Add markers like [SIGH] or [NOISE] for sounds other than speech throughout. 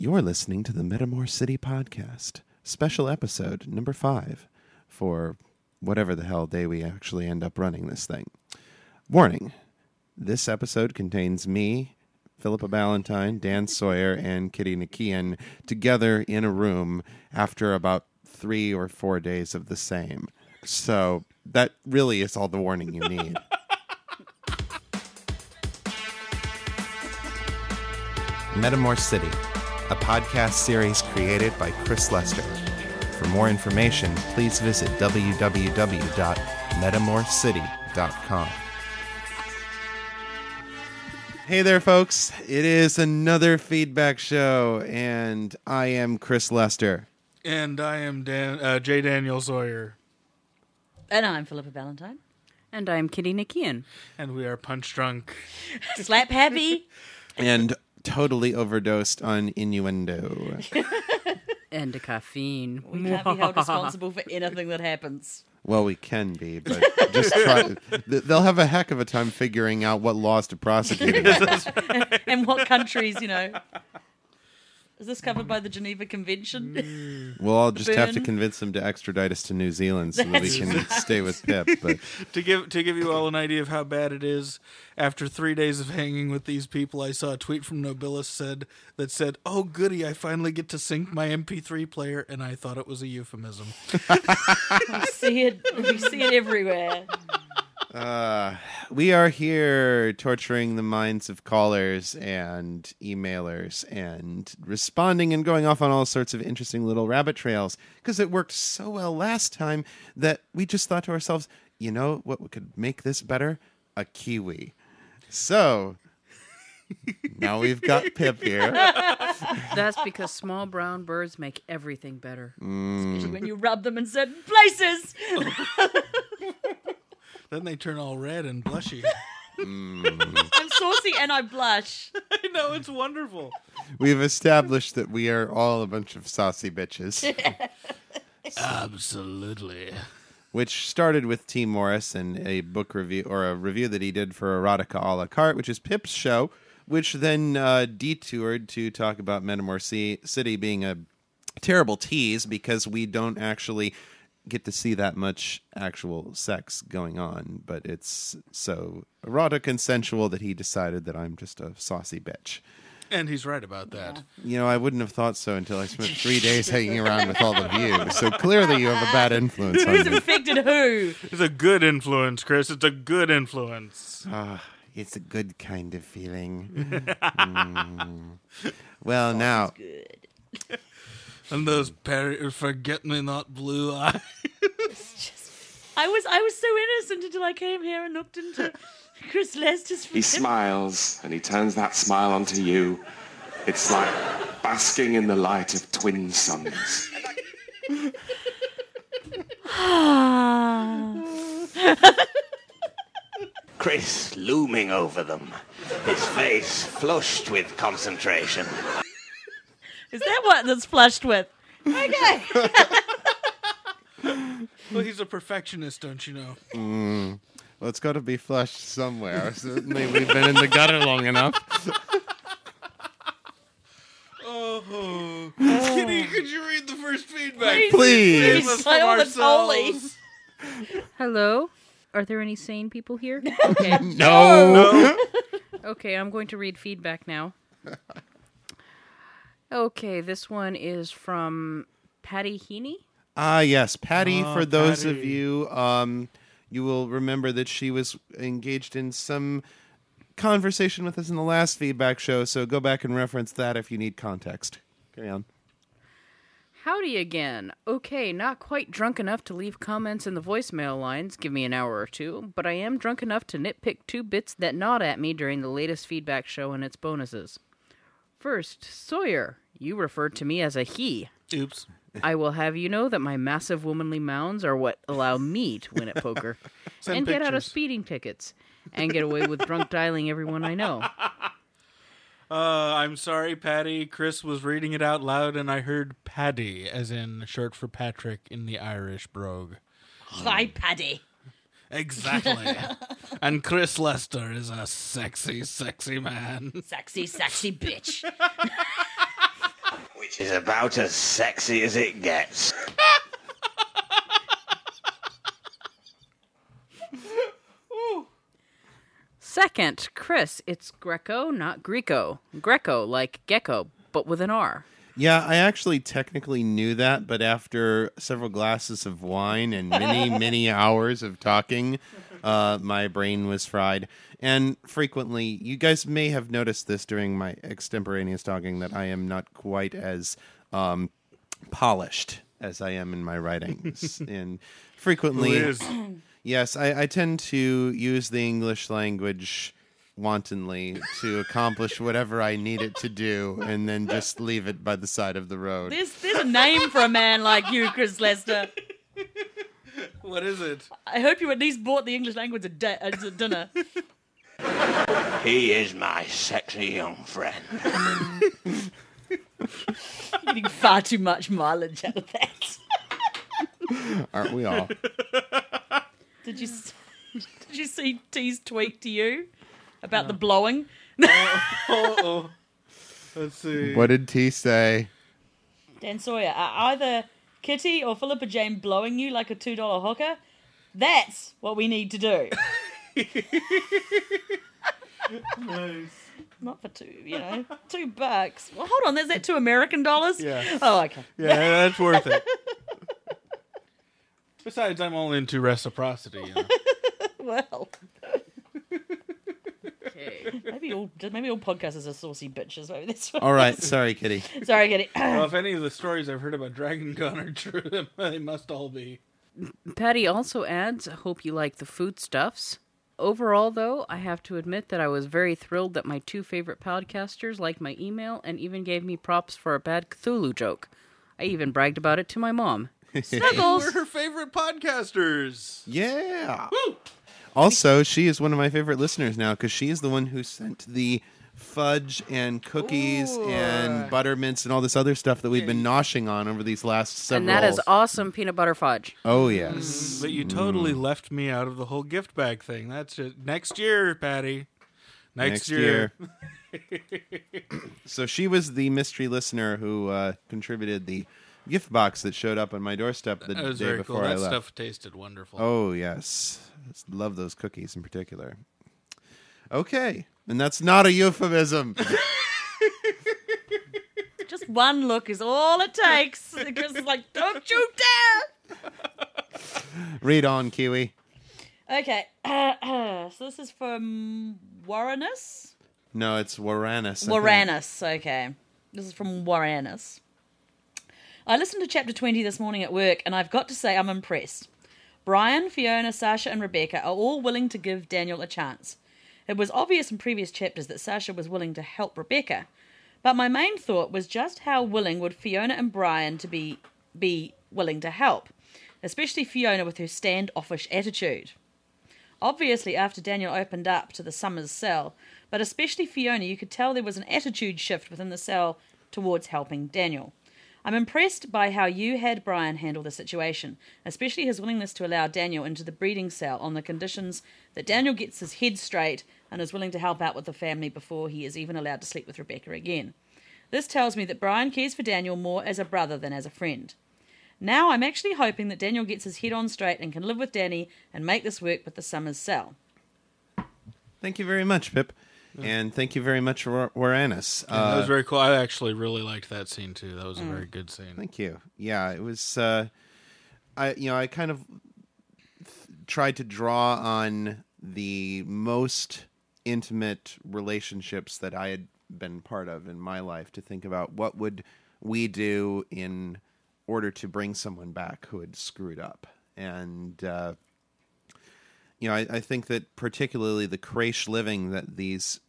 You're listening to the Metamor City Podcast, special episode number five for whatever the hell day we actually end up running this thing. Warning this episode contains me, Philippa Ballantine, Dan Sawyer, and Kitty Nic'Iaian together in a room after about three or four days of the same. So that really is all the warning you need. [LAUGHS] Metamor City, a podcast series created by Chris Lester. For more information, please visit www.metamorcity.com. Hey there, folks. It is another feedback show, and I am Chris Lester. And I am Dan, uh, J. Daniel Sawyer, And I'm Philippa Ballantine. And I'm Kitty Nic'Iaian. and we are punch drunk. [LAUGHS] Slap happy. And totally overdosed on innuendo. [LAUGHS] And a caffeine. We can't be held [LAUGHS] responsible for anything that happens. Well, we can be, but just try. [LAUGHS] They'll have a heck of a time figuring out what laws to prosecute. it. And what countries, you know. Is this covered by the Geneva Convention? Mm. [LAUGHS] We'll all just have to Burn. convince them to extradite us to New Zealand so that we That's can right. stay with Pip. But [LAUGHS] To give to give you all an idea of how bad it is, after three days of hanging with these people, I saw a tweet from Nobilis said that said, "Oh goody, I finally get to sync my MP3 player," and I thought it was a euphemism. [LAUGHS] we see it. We see it everywhere. Uh, we are here torturing the minds of callers and emailers and responding and going off on all sorts of interesting little rabbit trails because it worked so well last time that we just thought to ourselves, you know what could make this better? A kiwi. So now we've got Pip here. [LAUGHS] That's because small brown birds make everything better. Especially when you rub them in certain places. [LAUGHS] then they turn all red and blushy. [LAUGHS] I'm saucy and I blush. [LAUGHS] I know it's wonderful. We've established that we are all a bunch of saucy bitches. [LAUGHS] Absolutely. which started with Tee Morris and a book review or a review that he did for Erotica a la carte, which is Pip's show, which then uh, detoured to talk about Metamor C- City being a terrible tease because we don't actually get to see that much actual sex going on, but it's so erotic and sensual that he decided that I'm just a saucy bitch. And he's right about that. You know, I wouldn't have thought so until I spent three days hanging around with all of you. So clearly, you have a bad influence on me. Who's me. infected who? It's a good influence, Chris. It's a good influence. Ah, it's a good kind of feeling. Mm. Well, now, Good. And those per- forget me not blue [LAUGHS] eyes. I was I was so innocent until I came here and looked into Chris Lester's face. He smiles and he turns that smile onto you. It's like basking in the light of twin suns. [LAUGHS] Chris looming over them, his face flushed with concentration. Is that what that's flushed with? Okay. [LAUGHS] Well, he's a perfectionist, don't you know? Mm. well, it's got to be flushed somewhere. Certainly, we've been in the gutter long enough. Oh, oh. Kitty, oh. could you read the first feedback? Please. Save us Like, from oh, ourselves. Hello? Are there any sane people here? [LAUGHS] Okay. No. okay, I'm going to read feedback now. [LAUGHS] Okay, this one is from Patty Heaney. Ah, yes, Patty. Ah, for those of you, um, you will remember that she was engaged in some conversation with us in the last feedback show. So go back and reference that if you need context. Carry on. Howdy again. Okay, not quite drunk enough to leave comments in the voicemail lines. Give me an hour or two. But I am drunk enough to nitpick two bits that gnawed at me during the latest feedback show and its bonuses. First, Sawyer. You referred to me as a he. Oops. I will have you know that my massive womanly mounds are what allow me to win at poker [LAUGHS] Send and get out of pictures. speeding tickets and get away with drunk dialing everyone I know. [LAUGHS] Uh, I'm sorry, Patty. Chris was reading it out loud, and I heard Paddy, as in short for Patrick in the Irish brogue. Hi, Paddy. Exactly. [LAUGHS] and Chris Lester is a sexy, sexy man. Sexy, sexy bitch. [LAUGHS] Which is about as sexy as it gets. [LAUGHS] Second, Chris, it's Greco, not Greco. Greco, like gecko, but with an R. Yeah, I actually technically knew that, but after several glasses of wine and many, [LAUGHS] many hours of talking, uh, my brain was fried. And frequently, you guys may have noticed this during my extemporaneous talking that I am not quite as um, polished as I am in my writings. [LAUGHS] and frequently, [CLEARS THROAT] yes, I, I tend to use the English language wantonly to accomplish whatever I need it to do and then just leave it by the side of the road. There's there's a name for a man like you, Chris Lester. What is it? I hope you at least bought the English language at, di- a dinner. [LAUGHS] He is my sexy young friend. [LAUGHS] You're getting far too much mileage out of that. [LAUGHS] Aren't we all? Did you s- did you see Tee's tweet to you about the blowing? [LAUGHS] Oh, oh, oh, let's see. What did Tee say? Dan Sawyer, are either Kitty or Philippa Jane blowing you like a two dollar hooker? That's what we need to do. [LAUGHS] Nice. Not for two, you [LAUGHS] know, two bucks. Well, hold on, is that two American dollars? Yeah. Oh, okay. Yeah, that's worth it. Besides, I'm all into reciprocity. You know? Well, Okay. [LAUGHS] maybe all maybe all podcasters are saucy bitches. Maybe that's All right, [LAUGHS] sorry, Kitty. Sorry, Kitty. [LAUGHS] well, if any of the stories I've heard about Dragon Con are true, they must all be. Patty also adds, hope you like the foodstuffs. Overall, though, I have to admit that I was very thrilled that my two favorite podcasters liked my email and even gave me props for a bad Cthulhu joke. I even bragged about it to my mom. Snuggles! We're her favorite podcasters. Yeah. Also, she is one of my favorite listeners now because she is the one who sent the fudge and cookies Ooh. and buttermints and all this other stuff that we've been noshing on over these last several. and that is awesome peanut butter fudge. Oh yes. But you totally left me out of the whole gift bag thing. That's it. Next year, Patty. Next, year. [LAUGHS] so she was the mystery listener who uh, contributed the gift box that showed up on my doorstep the That was day very before cool. I That left. stuff tasted wonderful. Oh yes, love those cookies in particular. Okay, and that's not a euphemism. [LAUGHS] Just one look is all it takes. [LAUGHS] Chris is like, don't you dare! Read on, Kiwi. Okay, [CLEARS THROAT] so this is from Warrenus. No, it's Waranus. I think. Warranus, okay. This is from Warranus. I listened to chapter 20 this morning at work, and I've got to say I'm impressed. Brian, Fiona, Sasha, and Rebecca are all willing to give Daniel a chance. It was obvious in previous chapters that Sasha was willing to help Rebecca, but my main thought was just how willing would Fiona and Brian to be be willing to help, especially Fiona with her standoffish attitude. Obviously, after Daniel opened up to the Summers cell, but especially Fiona, you could tell there was an attitude shift within the cell towards helping Daniel. I'm impressed by how you had Brian handle the situation, especially his willingness to allow Daniel into the breeding cell on the conditions that Daniel gets his head straight and is willing to help out with the family before he is even allowed to sleep with Rebecca again. This tells me that Brian cares for Daniel more as a brother than as a friend. Now I'm actually hoping that Daniel gets his head on straight and can live with Danny and make this work with the Summers cell. Thank you very much, Pip, and thank you very much, War- Waranus. Yeah, that Uh, was very cool. I actually really liked that scene too. That was a Mm. very good scene. Thank you. Yeah, it was. Uh, I you know I kind of th- tried to draw on the most intimate relationships that I had been part of in my life to think about what would we do in order to bring someone back who had screwed up and. Uh, you know, I, I think that particularly the creche living that these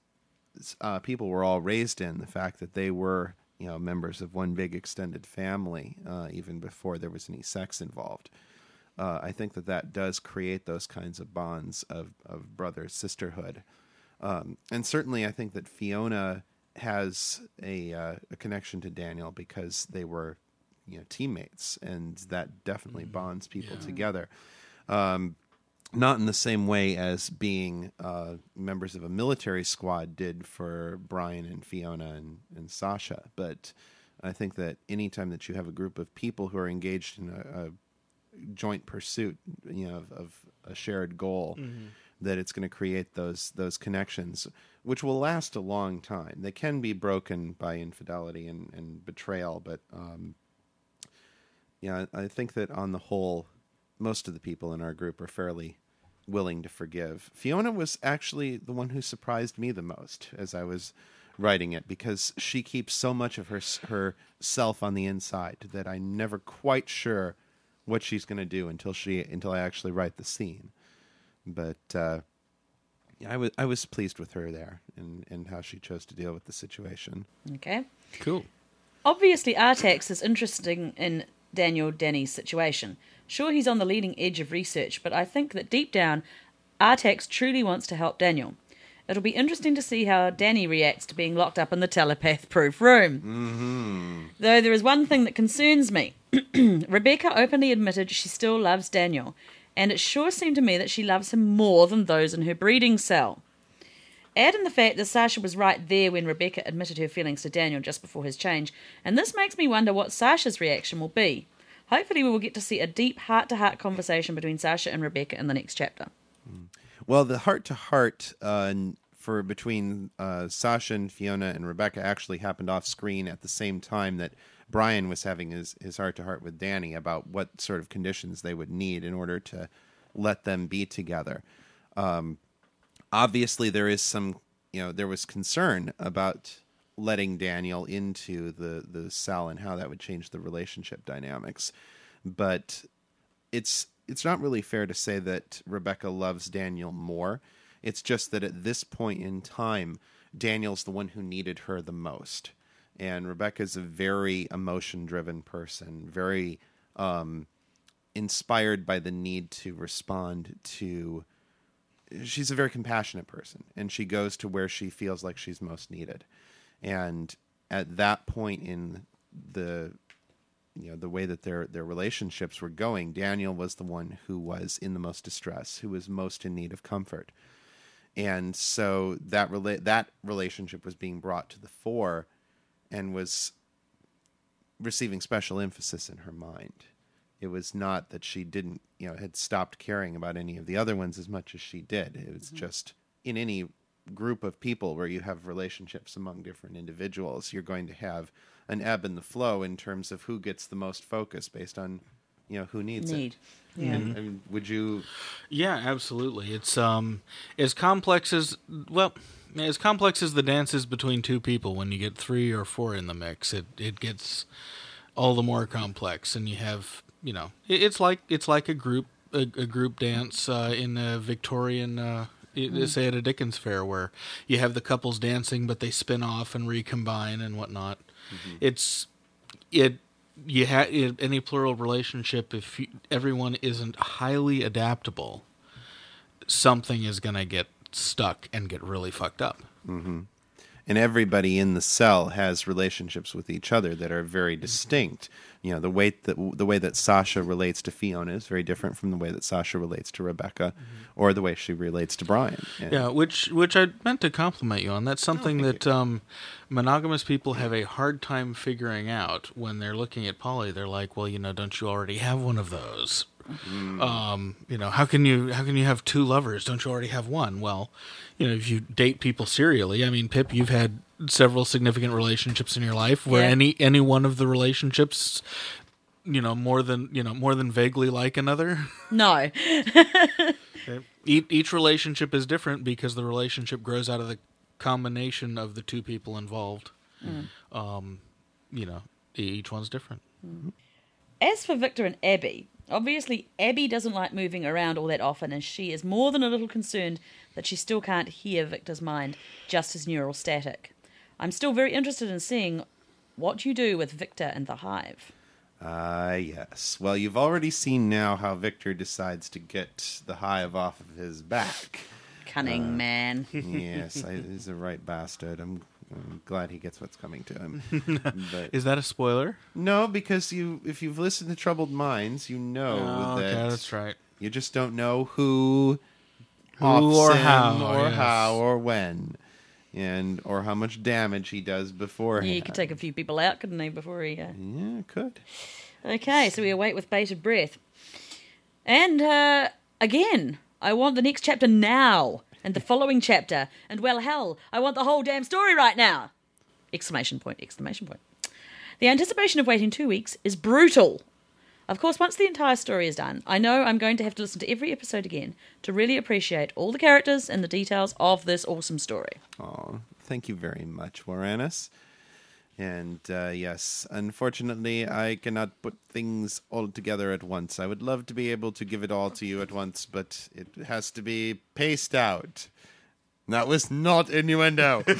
uh, people were all raised in, the fact that they were, you know, members of one big extended family, uh, even before there was any sex involved. Uh, I think that that does create those kinds of bonds of, of brother sisterhood. Um, and certainly, I think that Fiona has a, uh, a connection to Daniel because they were, you know, teammates, and that definitely bonds people together not in the same way as being uh, members of a military squad did for Brian and Fiona and, and Sasha, but I think that anytime that you have a group of people who are engaged in a, a joint pursuit, you know, of, of a shared goal, that it's going to create those those connections, which will last a long time. They can be broken by infidelity and, and betrayal, but um, yeah, I think that on the whole, most of the people in our group are fairly willing to forgive. Fiona was actually the one who surprised me the most as I was writing it because she keeps so much of her herself on the inside that I'm never quite sure what she's going to do until she until I actually write the scene. But uh, yeah, I was I was pleased with her there and and how she chose to deal with the situation. Okay. Cool. Obviously, Artax is interesting in Daniel Denny's situation. Sure, he's on the leading edge of research, but I think that deep down, Artax truly wants to help Daniel. It'll be interesting to see how Danny reacts to being locked up in the telepath proof room. Mm-hmm. Though there is one thing that concerns me. [CLEARS THROAT] Rebecca openly admitted she still loves Daniel, and it sure seemed to me that she loves him more than those in her breeding cell. Add in the fact that Sasha was right there when Rebecca admitted her feelings to Daniel just before his change, and this makes me wonder what Sasha's reaction will be. Hopefully, we will get to see a deep heart to heart conversation between Sasha and Rebecca in the next chapter. Well, the heart to heart for between uh, Sasha and Fiona and Rebecca actually happened off screen at the same time that Brian was having his his heart to heart with Danny about what sort of conditions they would need in order to let them be together. Um, obviously, there is some you know there was concern about letting Daniel into the the cell and how that would change the relationship dynamics, but it's it's not really fair to say that Rebecca loves Daniel more. It's just that at this point in time, Daniel's the one who needed her the most. And Rebecca's a very emotion driven person, very um, inspired by the need to respond to. She's a very compassionate person, and she goes to where she feels like she's most needed. And at that point in the you know the way that their their relationships were going daniel was the one who was in the most distress who was most in need of comfort. And so that rela- that relationship was being brought to the fore and was receiving special emphasis in her mind. It was not that she didn't you know had stopped caring about any of the other ones as much as she did. It was mm-hmm. just in any group of people where you have relationships among different individuals you're going to have an ebb and the flow in terms of who gets the most focus based on you know who needs Need. it Yeah. and, and would you Yeah, absolutely. It's um as complex as well as complex as the dances between two people. When you get three or four in the mix, it it gets all the more complex, and you have you know it, it's like it's like a group a, a group dance uh, in a Victorian. Uh, i- mm. Say at a Dickens fair where you have the couples dancing, but they spin off and recombine and whatnot. Mm-hmm. It's it you have any plural relationship if you, everyone isn't highly adaptable something is going to get stuck and get really fucked up mm-hmm. And everybody in the cell has relationships with each other that are very distinct. You know, the way that the way that Sasha relates to Fiona is very different from the way that Sasha relates to Rebecca, or the way she relates to Brian. And- yeah which which i meant to compliment you on. That's something that um, monogamous people have a hard time figuring out when they're looking at poly they're like well you know don't you already have one of those um, you know how can you how can you have two lovers? Don't you already have one? Well you know if you date people serially i mean pip you've had several significant relationships in your life where Yeah. any any one of the relationships you know more than you know more than vaguely like another? No. [LAUGHS] [LAUGHS] each, each relationship is different because the relationship grows out of the combination of the two people involved. Um you know e- each one's different. As for Victor and Abby, obviously Abby doesn't like moving around all that often, and she is more than a little concerned that she still can't hear Victor's mind, just as neural static. I'm still very interested in seeing what you do with Victor and the Hive. Ah, yes. Well, you've already seen now how Victor decides to get the hive off of his back. Cunning man. [LAUGHS] yes, I, [LAUGHS] he's a right bastard. I'm, I'm glad he gets what's coming to him. [LAUGHS] But is that a spoiler no, because you, if you've listened to Troubled Minds, you know Oh, that okay that's right you just don't know who, Who offs or him how, or yes. how or when. and or how much damage he does before. Yeah, he could take a few people out, couldn't he, before he. Uh... Yeah, could. Okay, so we await with bated breath. And uh, again, I want the next chapter now, and the following chapter, and well, hell, I want the whole damn story right now! Exclamation point! Exclamation point! The anticipation of waiting two weeks is brutal. Of course, once the entire story is done, I know I'm going to have to listen to every episode again to really appreciate all the characters and the details of this awesome story. Oh, thank you very much, Moranis. And uh, yes, unfortunately, I cannot put things all together at once. I would love to be able to give it all to you at once, but it has to be paced out. That was not innuendo. [LAUGHS]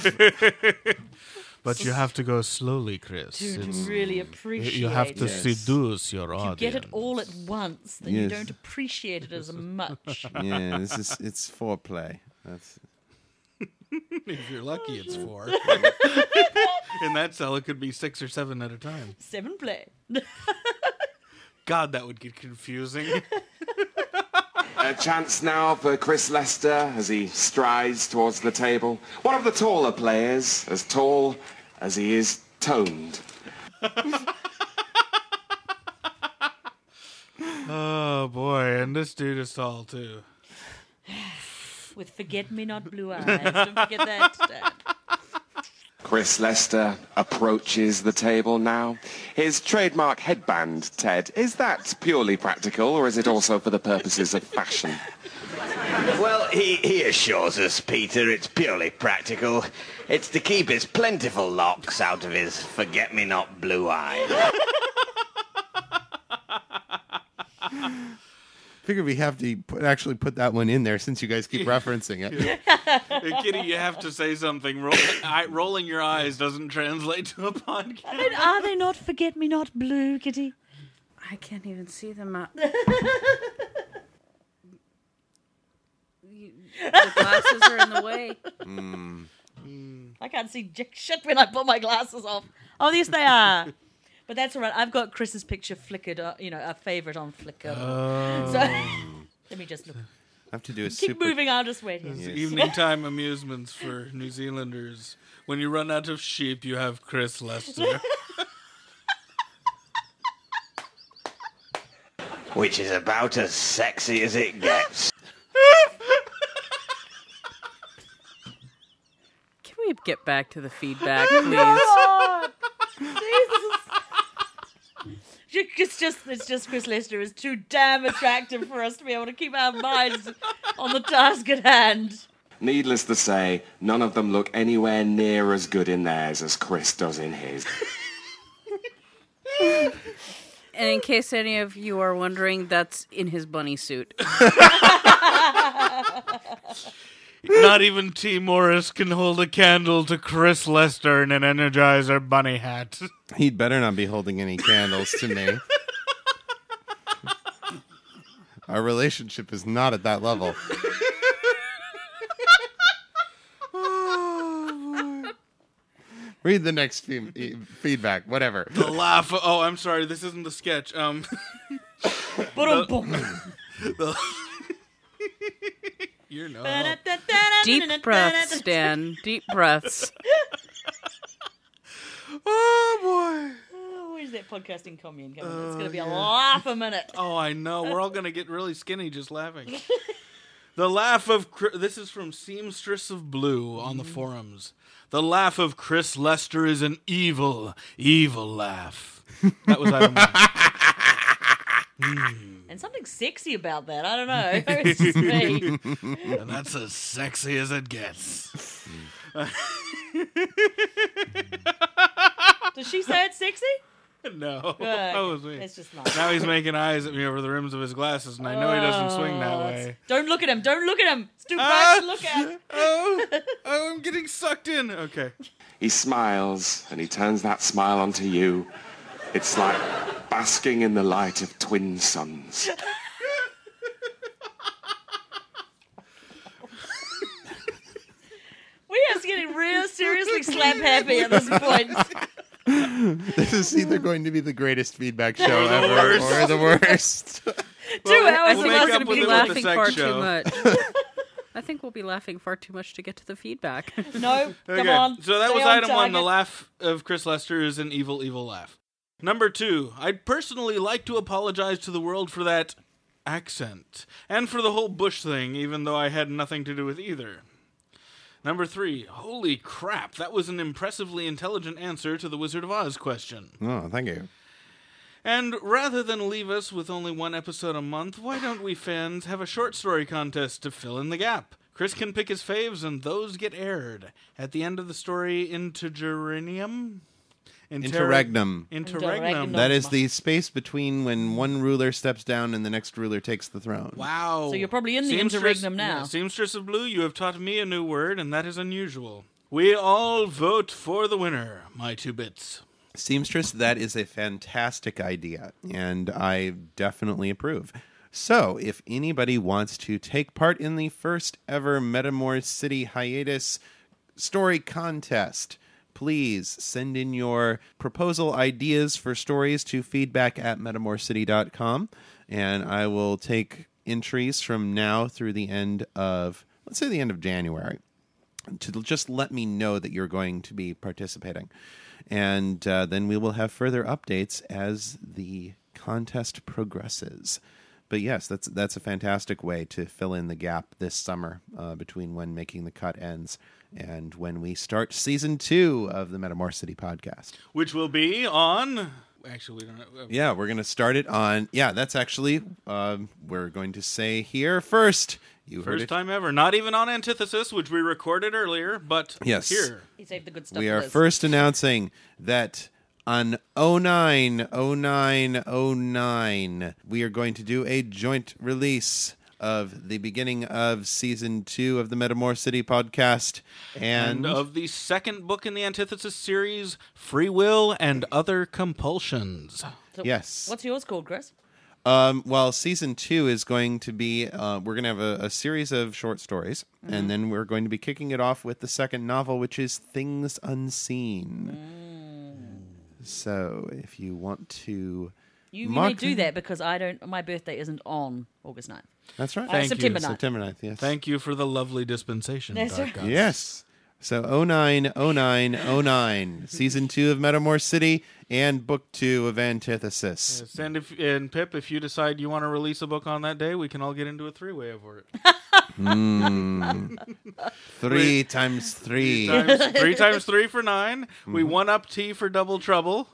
But you have to go slowly, Chris. To, to It's- really appreciate you have to it. seduce your If you audience. get it all at once, then you don't appreciate it as much. [LAUGHS] yeah, this is it's foreplay. That's If you're lucky, it's four. In that cell, it could be six or seven at a time. Seven play. God, that would get confusing. A chance now for Chris Lester as he strides towards the table. One of the taller players, as tall as he is toned. oh boy, and this dude is tall too. With forget me not blue [LAUGHS] eyes. Don't forget that. Dad. Chris Lester approaches the table now. His trademark headband, Ted, is that purely practical or is it also for the purposes of fashion? Well, he, he assures us, Peter, it's purely practical. It's to keep his plentiful locks out of his forget-me-not blue eye. [LAUGHS] figure we have to put, actually put that one in there since you guys keep [LAUGHS] referencing it. Hey, Kitty, you have to say something. Roll, I, rolling your eyes doesn't translate to a podcast. And are they not forget me not blue, Kitty? I can't even see them. Out. You- [LAUGHS] the glasses are in the way. Hmm. I can't see jack shit when I put my glasses off. Oh, yes, they are. [LAUGHS] But that's all right. I've got Chris's picture flickered, uh, you know, a favorite on Flickr. So [LAUGHS] let me just look. I have to do a Keep super. moving. I'll just wait here. It's evening [LAUGHS] time amusements for New Zealanders. When you run out of sheep, you have Chris Lester. [LAUGHS] Which is about as sexy as it gets. Can we get back to the feedback, please? God, Jesus. [LAUGHS] It's just, it's just Chris Lester is too damn attractive for us to be able to keep our minds on the task at hand. Needless to say, none of them look anywhere near as good in theirs as Chris does in his. And in case any of you are wondering, that's in his bunny suit. [LAUGHS] Not even Tee Morris can hold a candle to Chris Lester in an Energizer bunny hat. He'd better not be holding any candles to me. Our relationship is not at that level. [SIGHS] Read the next fe- e- feedback, whatever. The laugh. Oh, I'm sorry. This isn't the sketch. Um, Ba-dum-bum. [LAUGHS] you know. Deep breaths, Dan. Deep breaths. [LAUGHS] Oh boy. Oh, where's that podcasting commune coming? it's oh, going to be a laugh a minute. Oh, I know. We're all gonna get really skinny just laughing. [LAUGHS] The laugh of Chri- this is from Seamstress of Blue on the mm-hmm. forums. The laugh of Chris Lester is an evil, evil laugh. That was Adam. [LAUGHS] West. And something sexy about that. I don't know. [LAUGHS] [LAUGHS] It's just me. and that's as sexy as it gets. Does she say it's sexy? No, Good. that was me. It's just nice. Now he's making eyes at me over the rims of his glasses, and I know he doesn't swing that Oh, way. Don't look at him. Don't look at him. It's too bright Ah! to look at. [LAUGHS] Oh, oh, I'm getting sucked in. Okay. He smiles and he turns that smile onto you. It's like basking in the light of twin suns. We are getting real seriously slap happy at this point. This is either going to be the greatest feedback show the ever worst. or the worst. [LAUGHS] Two Well, hours we'll think make I of was going to be it with the laughing far show. too much. [LAUGHS] I think think we'll be laughing far too much to get to the feedback. No, come Okay, on. So that stay was on item one. The target. laugh of Chris Lester is an evil, evil laugh. Number two, I'd personally like to apologize to the world for that accent and for the whole Bush thing, even though I had nothing to do with either. Number three, holy crap, that was an impressively intelligent answer to the Wizard of Oz question. Oh, thank you. And rather than leave us with only one episode a month, why don't we fans have a short story contest to fill in the gap? Chris can pick his faves, and those get aired. At the end of the story, Intergeranium? Interregnum. Interregnum. Interregnum. That is the space between when one ruler steps down and the next ruler takes the throne. Wow. So you're probably in the Seamstress- interregnum now. yeah, Seamstress of Blue, you have taught me a new word, and that is unusual. We all vote for the winner, my two bits. Seamstress, that is a fantastic idea, and I definitely approve. So, if anybody wants to take part in the first ever Metamor City hiatus story contest, please send in your proposal ideas for stories to feedback at metamorcity.com, and I will take entries from now through the end of, let's say, the end of January to just let me know that you're going to be participating. And uh, then we will have further updates as the contest progresses. But yes, that's that's a fantastic way to fill in the gap this summer uh, between when making the cut ends and when we start season two of the Metamor City podcast. Which will be on. Actually, we don't know. Yeah, we're going to start it on. Yeah, that's actually um, we're going to say here first. You heard First it. time ever. Not even on Antithesis, which we recorded earlier, but Yes. here. He saved the good stuff. we are Liz. first announcing that on 09 09 09 we are going to do a joint release of the beginning of season 2 of the Metamor City podcast and, And of the second book in the Antithesis series, Free Will and Other Compulsions. So yes. What's yours called, Chris? Um, well, season two is going to be uh, we're going to have a, a series of short stories, Mm-hmm. and then we're going to be kicking it off with the second novel, which is Things Unseen. Mm. So, if you want to, You, you may do that because I don't. My birthday isn't on August 9th. That's right, Uh, Thank you. September 9th. September 9th, yes. Thank you for the lovely dispensation. That's Dark. Gods. Yes. So 09, 09, 09. [LAUGHS] Season 2 of Metamor City and Book 2 of Antithesis. Yes, And if and Pip, if you decide you want to release a book on that day, we can all get into a three-way over it. [LAUGHS] Three times three. times, three [LAUGHS] times three for 9 We Mm-hmm. one up T for double trouble.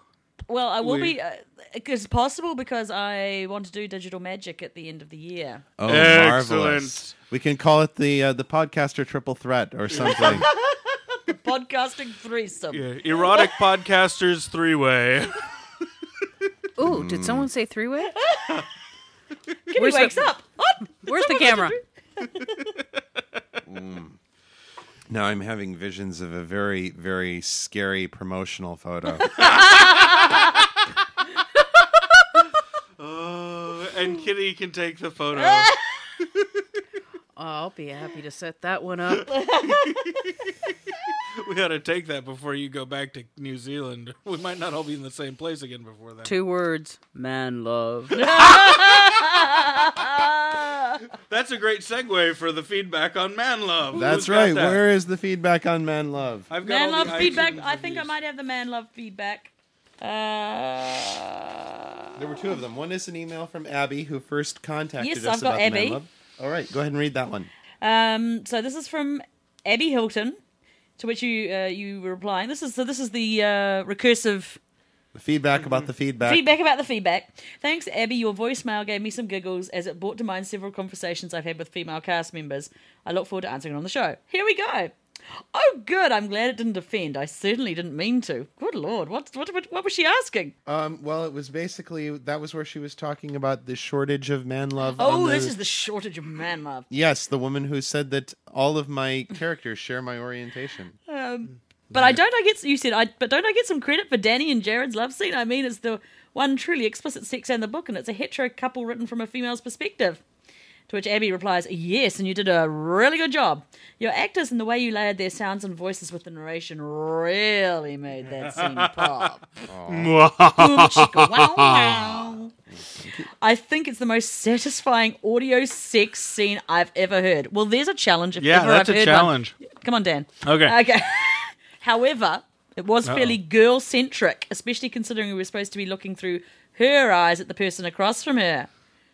Well, I will We- be. Uh, it's possible because I want to do digital magic at the end of the year. Oh, Excellent. marvelous. We can call it the uh, the podcaster triple threat or something. [LAUGHS] The podcasting threesome. Yeah, erotic podcasters three-way. [LAUGHS] Ooh, did someone say three way? Kitty Where's the- wakes up. What? Where's the camera? [LAUGHS] now I'm having visions of a very, very scary promotional photo. Uh, [LAUGHS] and Kitty can take the photo. [LAUGHS] Oh, I'll be happy to set that one up. [LAUGHS] we got to take that before you go back to New Zealand. We might not all be in the same place again before then. Two words: man love. [LAUGHS] That's a great segue for the feedback on Man Love. That's Who's got right. that? Where is the feedback on man love? I've got Man all love the feedback. iTunes I think I reviews. might have the man love feedback. Uh, There were two of them. One is an email from Abby who first contacted Yes, us I've got about the man Abby. love. All right, go ahead and read that one. um, so this is from Abby Hilton, to which you uh, you were replying. This is so. This is the uh, recursive The feedback about the feedback. Feedback about the feedback. Thanks, Abby. Your voicemail gave me some giggles as it brought to mind several conversations I've had with female cast members. I look forward to answering it on the show. Here we go. Oh, good. I'm glad it didn't offend. I certainly didn't mean to. Good lord, what what what, what was she asking? Um, well, it was basically that was where she was talking about the shortage of man love. Oh, the- this is the shortage of man love. yes, the woman who said that all of my [LAUGHS] characters share my orientation. Um, but I don't. I get you said. I but don't I get some credit for Danny and Jared's love scene? I mean, it's the one truly explicit sex in the book, and it's a hetero couple written from a female's perspective. To which Abby replies, "Yes, and you did a really good job. Your actors and the way you layered their sounds and voices with the narration really made that scene [LAUGHS] pop." Boom, chicka, wow, wow. I think it's the most satisfying audio sex scene I've ever heard. Well, there's a challenge. If Yeah, ever that's I've a heard one. challenge. Come on, Dan. Okay. Okay. [LAUGHS] However, it was fairly girl centric, especially considering we were supposed to be looking through her eyes at the person across from her.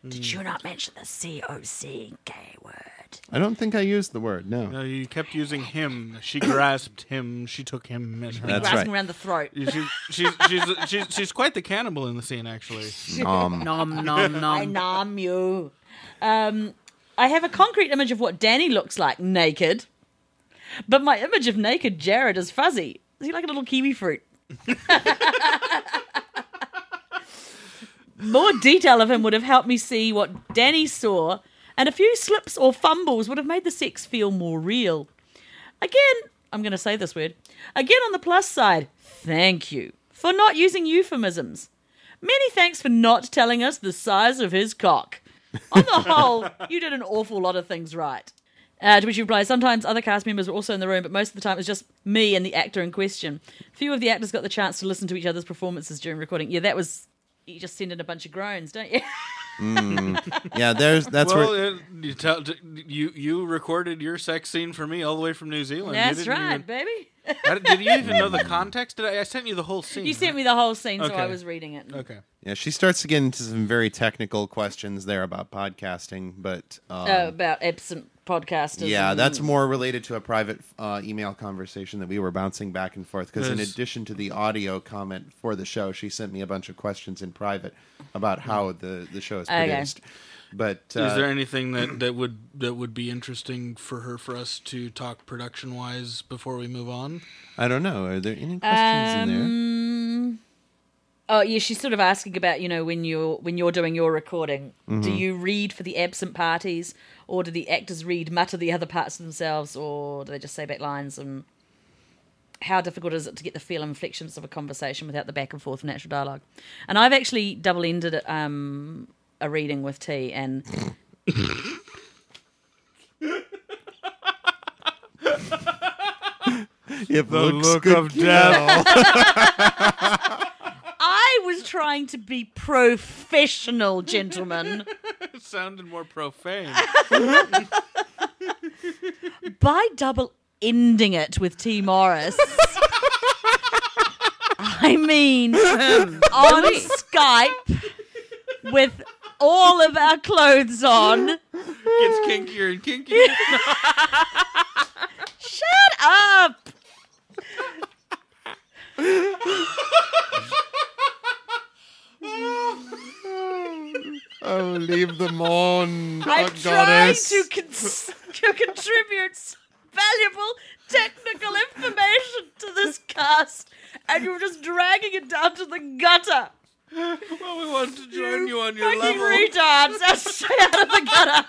Did you not mention the COC gay word? I don't think I used the word. No. No, you kept using him. She grasped him. She took him in her. That's Grasping right. around the throat. She, she's, she's, she's, she's quite the cannibal in the scene, actually. Um, [LAUGHS] Nom nom nom. [LAUGHS] I nom. nom you. Um, I have a concrete image of what Danny looks like naked, but my image of naked Jared is fuzzy. Is he like a little kiwi fruit? [LAUGHS] More detail of him would have helped me see what Danny saw, and a few slips or fumbles would have made the sex feel more real. Again, I'm going to say this word. Again, on the plus side, thank you for not using euphemisms. Many thanks for not telling us the size of his cock. On the whole, you did an awful lot of things right. Uh, to which you reply, sometimes other cast members were also in the room, but most of the time it was just me and the actor in question. Few of the actors got the chance to listen to each other's performances during recording. Yeah, that was. You just send in a bunch of groans, don't you? yeah, there's that's well, where uh, you, tell, you you recorded your sex scene for me all the way from New Zealand. You That's didn't right, even- baby. [LAUGHS] I- did you even know the [LAUGHS] context? Did I? I sent you the whole scene. You sent me the whole scene, so I was reading it. Okay. yeah she starts to get into some very technical questions there about podcasting, but um, Uh, about absent podcasters. yeah, and- that's more related to a private uh, email conversation that we were bouncing back and forth. Because in Yes. addition to the audio comment for the show, she sent me a bunch of questions in private about how the the show is Okay. produced. But uh, Is there anything that, that would that would be interesting for her for us to talk production wise before we move on? I don't know. Are there any questions in there? Um, Oh yeah, she's sort of asking about you know when you're when you're doing your recording, do you read for the absent parties, or do the actors read mutter the other parts of themselves, or do they just say back lines? And how difficult is it to get the feel and inflections of a conversation without the back and forth natural dialogue? And I've actually double ended um, a reading with Tee, and It The looks look good of to death. [LAUGHS] [LAUGHS] I was trying to be professional, gentlemen. it [LAUGHS] sounded more profane. [LAUGHS] by double ending it with Tee Morris. [LAUGHS] I mean, on Skype with all of our clothes on. Gets kinkier and kinkier. Shut up! Oh, leave them on. [LAUGHS] Oh, I'm oh, trying goddess. to, cons- to contribute valuable technical information to this cast, and you're just dragging it down to the gutter. well, we want to join you on your fucking level. retards! That's [LAUGHS] straight out of the gutter.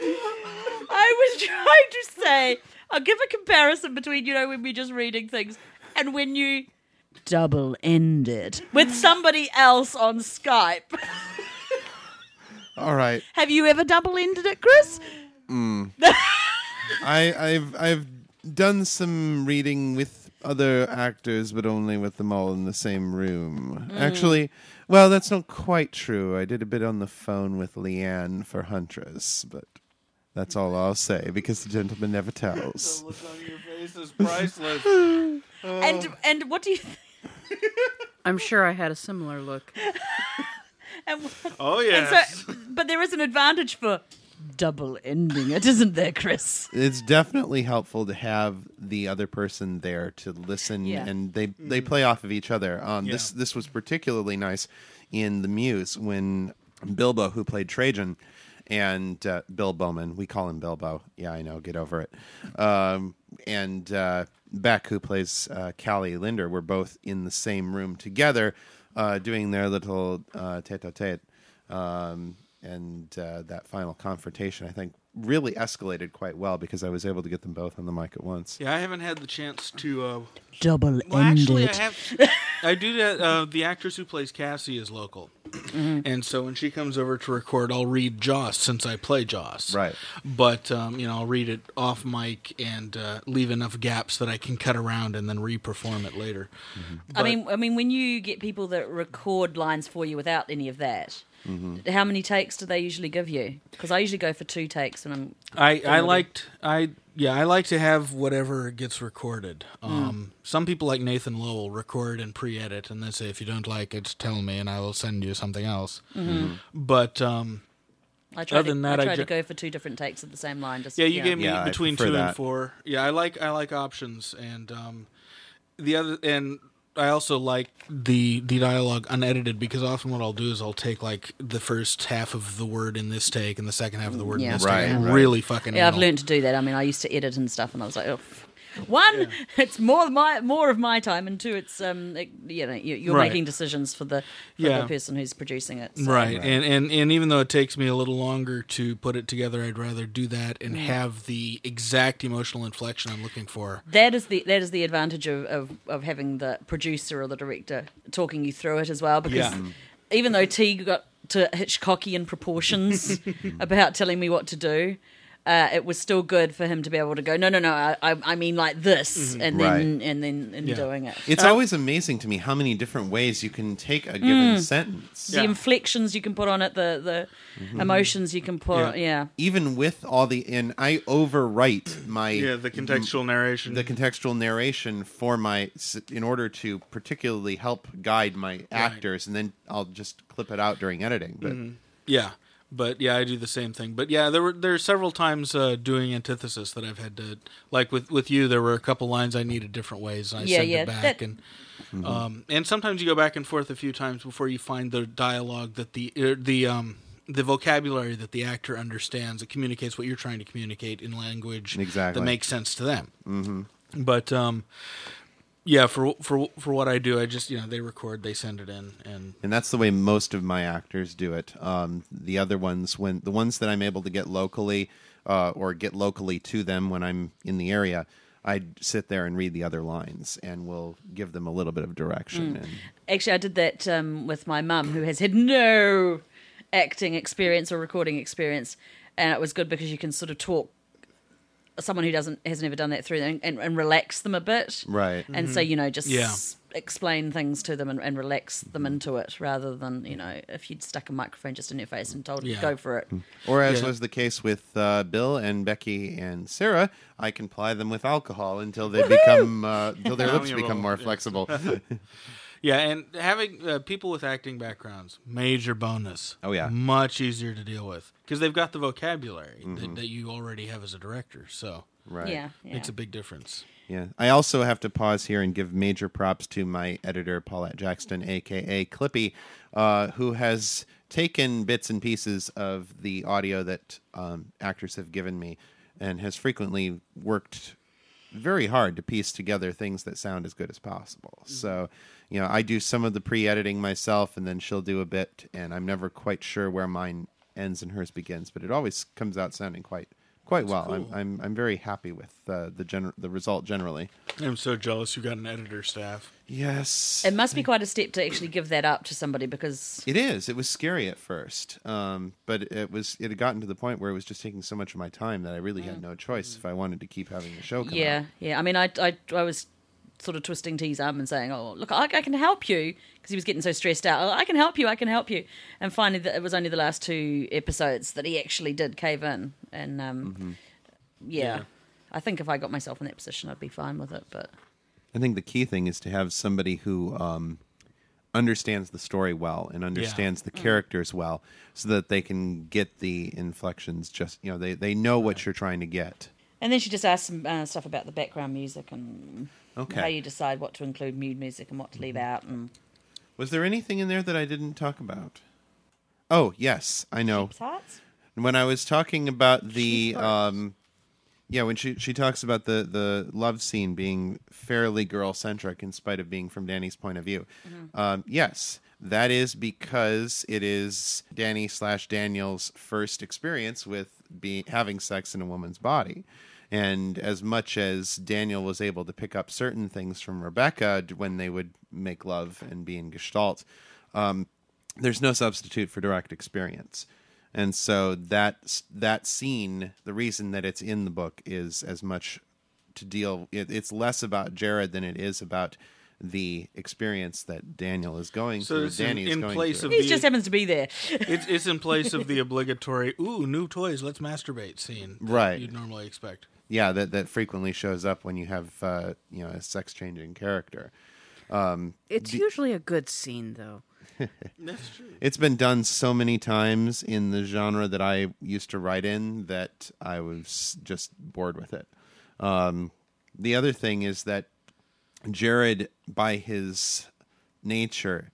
[LAUGHS] I was trying to say, I'll give a comparison between, you know, when we're just reading things and when you double end with somebody else on Skype. [LAUGHS] All right. Have you ever double ended it, Chris? Mm. [LAUGHS] I, I've I've done some reading with other actors, but only with them all in the same room. Mm. Actually, well, that's not quite true. I did a bit on the phone with Leanne for Huntress, but that's all I'll say because the gentleman never tells. The look on your face is [LAUGHS] priceless. [LAUGHS] And and what do you think? [LAUGHS] I'm sure I had a similar look. And, Oh and yes. so, but there is an advantage for double ending it, isn't there, Chris? It's definitely helpful to have the other person there to listen, Yeah. and they they play off of each other. Um, This this was particularly nice in the Muse when Bilbo, who played Trajan, and uh, Bill Bowman, we call him Bilbo. Yeah, I know. Get over it. Um, and uh, Beck, who plays uh, Callie Linder, were both in the same room together, uh, doing their little uh, tete-a-tete. Um, and uh, that final confrontation, I think, really escalated quite well because I was able to get them both on the mic at once. Yeah, I haven't had the chance to. Uh, Double well, actually, I have. I do that. Uh, the actress who plays Cassie is local, And so when she comes over to record, I'll read Joss since I play Joss. Right. But um, you know, I'll read it off mic and uh, leave enough gaps that I can cut around and then re-perform it later. I mean, I mean, when you get people that record lines for you without any of that, Mm-hmm. how many takes do they usually give you? Because I usually go for two takes, and I'm I, I liked I yeah I like to have whatever gets recorded. Um, Some people like Nathan Lowell record and pre-edit, and they say if you don't like it, tell me and I will send you something else. But um, I try Other to than that, I I try to go for two different takes of the same line. Just yeah, you gave me Yeah, between prefer two and four. Yeah, I like I like options, and um, the other and I also like the the dialogue unedited because often what I'll do is I'll take like the first half of the word in this take and the second half of the word Yeah. in this Right, take. right. Really fucking. Yeah, I've learned to do that. I mean, I used to edit and stuff, and I was like, oh. [LAUGHS] One, it's more my more of my time, and two, it's um, it, you know, you- you're Right. making decisions for the for Yeah. the person who's producing it. so- Right. And, and and even though it takes me a little longer to put it together, I'd rather do that Mm. and have the exact emotional inflection I'm looking for. That is the that is the advantage of, of, of having the producer or the director talking you through it as well. Because Yeah. even though Tee got to Hitchcockian proportions [LAUGHS] about telling me what to do, uh, it was still good for him to be able to go, no, no, no, I, I, I mean like this, mm-hmm. and then Right. and then in Yeah. doing it. It's uh, always amazing to me how many different ways you can take a given mm. sentence. the inflections you can put on it, the the mm-hmm. emotions you can put, Yeah. yeah. Even with all the and I overwrite my Yeah, the contextual narration. the contextual narration for my in order to particularly help guide my actors and then I'll just clip it out during editing but mm-hmm. Yeah, but yeah, I do the same thing. But yeah, there were there are several times uh, doing antithesis that I've had to like with with you. There were a couple lines I needed different ways, and I Yeah, sent yeah, it back, that- and um, and sometimes you go back and forth a few times before you find the dialogue that the er, the um the vocabulary that the actor understands that communicates what you're trying to communicate in language Exactly. that makes sense to them. Mm-hmm. But um, yeah, for for for what I do, I just you know they record, they send it in, and and that's the way most of my actors do it. Um, the other ones when the ones that I'm able to get locally uh, or get locally to them when I'm in the area I'd sit there and read the other lines and we'll give them a little bit of direction and Actually, I did that um, with my mum, who has had no acting experience or recording experience, and it was good because you can sort of talk someone who doesn't has never done that through and, and, and relax them a bit, right and so you know just Yeah. explain things to them and, and relax them into it rather than you know if you'd stuck a microphone just in your face and told Yeah. go for it. Or as Yeah. was the case with uh, Bill and Becky and Sarah, I can ply them with alcohol until they become uh, until their lips become more flexible. [LAUGHS] [LAUGHS] Yeah, and having uh, people with acting backgrounds, major bonus. Oh, yeah. much easier to deal with because they've got the vocabulary that, that you already have as a director. So right. Yeah, yeah. makes a big difference. Yeah. I also have to pause here and give major props to my editor, Paulette Jackson, aka Clippy, uh, who has taken bits and pieces of the audio that um, actors have given me and has frequently worked very hard to piece together things that sound as good as possible. So, you know, I do some of the pre-editing myself, and then she'll do a bit, and I'm never quite sure where mine ends and hers begins, but it always comes out sounding quite quite well. I'm, I'm I'm very happy with uh, the gener- the result generally. I'm so jealous you got an editor staff. Yes, It must be quite a step to actually give that up to somebody because It is. It was scary at first, um, but it was. It had gotten to the point where it was just taking so much of my time that I really had no choice if I wanted to keep having the show come Yeah, out. yeah. I mean, I, I, I was sort of twisting Tee's arm and saying, "Oh, look, I, I can help you," because he was getting so stressed out. Oh, I can help you. I can help you. And finally, that it was only the last two episodes that he actually did cave in. And um, yeah, Yeah. I think if I got myself in that position, I'd be fine with it. But I think the key thing is to have somebody who um, understands the story well and understands the characters well, so that they can get the inflections. Just you know, they they know what you're trying to get. and then she just asked some uh, stuff about the background music and Okay. how you decide what to include mood music and what to leave out. And Was there anything in there that I didn't talk about? Oh yes, I know. Hearts. when I was talking about the um yeah, when she she talks about the the love scene being fairly girl centric in spite of being from Danny's point of view. Um, yes, that is because it is Danny slash Daniel's first experience with being having sex in a woman's body. And as much as Daniel was able to pick up certain things from Rebecca when they would make love and be in Gestalt, um, there's no substitute for direct experience. And so that that scene, the reason that it's in the book is as much to deal. It, it's less about Jared than it is about the experience that Daniel is going So through. it's in- Danny is going place through. of He the- just happens to be there. [LAUGHS] It's it's in place of the obligatory "ooh, new toys, let's masturbate" scene that Right. you'd normally expect. Yeah, that that frequently shows up when you have uh, you know a sex changing character. It's usually a good scene, though. [LAUGHS] That's true. It's been done so many times in the genre that I used to write in that I was just bored with it. Um, the other thing is that Jared, by his nature,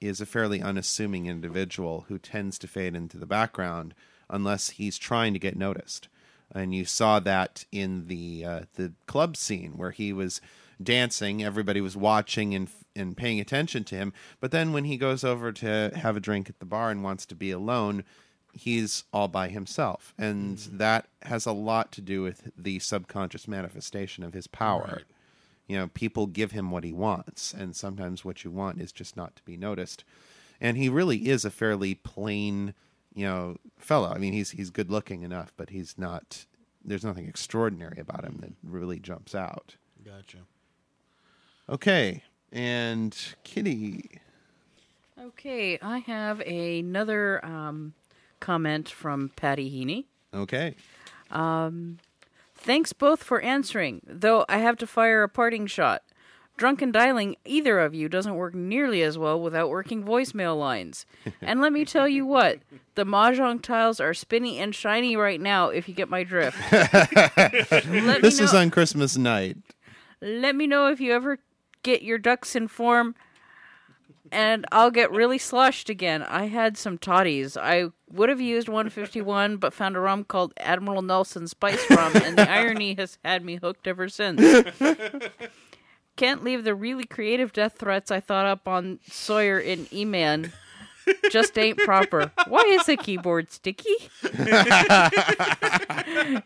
is a fairly unassuming individual who tends to fade into the background unless he's trying to get noticed. And you saw that in the uh, the club scene where he was dancing, everybody was watching and and paying attention to him. But then when he goes over to have a drink at the bar and wants to be alone, he's all by himself, and that has a lot to do with the subconscious manifestation of his power. You know, people give him what he wants, and sometimes what you want is just not to be noticed. And he really is a fairly plain, you know, fellow. I mean, he's he's good looking enough, but he's not. There's nothing extraordinary about him that really jumps out. Gotcha. Okay, and Kitty. Okay, I have another um, comment from Patty Heaney. Okay, Thanks both for answering, though I have to fire a parting shot. Drunken dialing either of you doesn't work nearly as well without working voicemail lines. and let me tell you what, the mahjong tiles are spinny and shiny right now if you get my drift. this is on Christmas night. let me know if you ever get your ducks in form and I'll get really sloshed again. I had some toddies. I would have used 151, but found a rum called Admiral Nelson Spice Rum, and the irony has had me hooked ever since. Can't leave the really creative death threats I thought up on Sawyer in E-Man. Just ain't proper. Why is the keyboard sticky? [LAUGHS]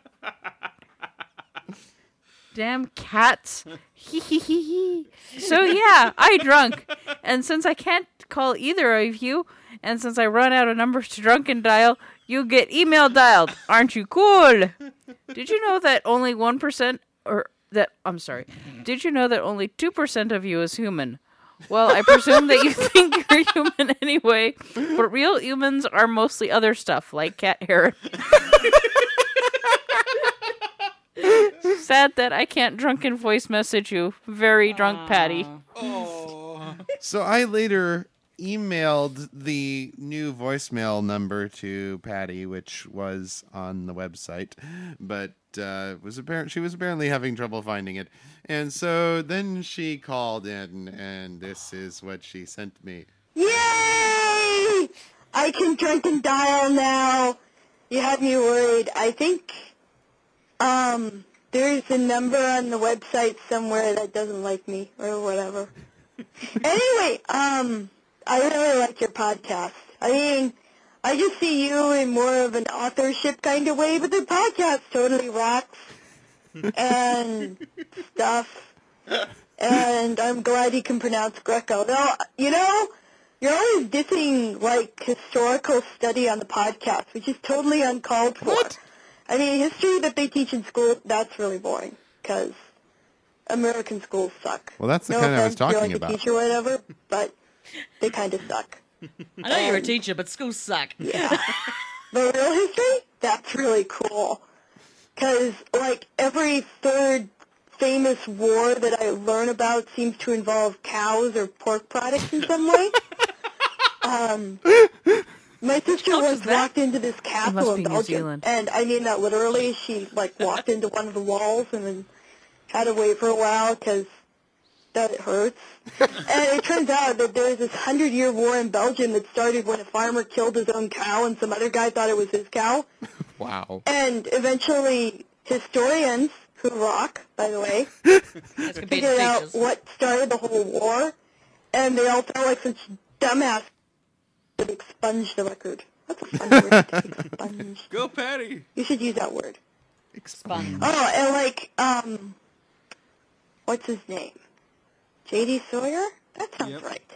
Damn cats. Hee hee hee hee. So yeah, I drunk. And since I can't call either of you, and since I run out of numbers to drunken dial, you get email dialed. Aren't you cool? Did you know that only 1% or that I'm sorry. Did you know that only 2% of you is human? Well, I presume that you [LAUGHS] think you're human anyway, but real humans are mostly other stuff like cat hair. Sad that I can't drunken voice message you. Very drunk Patty. So I later emailed the new voicemail number to Patty, which was on the website, but uh, was apparent she was apparently having trouble finding it, and so then she called in, and this is what she sent me. Yay! I can drink and dial now. You had me worried. I think um there's a number on the website somewhere that doesn't like me or whatever. [LAUGHS] anyway, um I really like your podcast. I mean, I just see you in more of an authorship kind of way, but the podcast totally rocks and stuff. And I'm glad you can pronounce Greco. Now, you know, you're always dissing like historical study on the podcast, which is totally uncalled for. I mean, history that they teach in school, that's really boring because American schools suck. Well, that's the no kind I was offense if you're, talking like about. A teacher or whatever, but they kind of suck. [LAUGHS] I know you're a teacher, but schools suck. Yeah. the real history? That's really cool. Because, like, every third famous war that I learn about seems to involve cows or pork products in some way. [LAUGHS] um, my sister once walked into this castle in New Belgium. Zealand. And I mean that literally. She, like, walked into one of the walls and then had to wait for a while because that it hurts. and it turns out that there's this hundred-year war in Belgium that started when a farmer killed his own cow and some other guy thought it was his cow. [LAUGHS] Wow. And eventually historians, who rock, by the way, [LAUGHS] That's figured out teachers. what started the whole war, and they all felt like such dumbass that expunged the record. That's a fun word, [LAUGHS] expunge. Go, Patty. You should use that word. Expunge. Oh, and like, um, what's his name? J.D. Sawyer? That sounds Yep. right.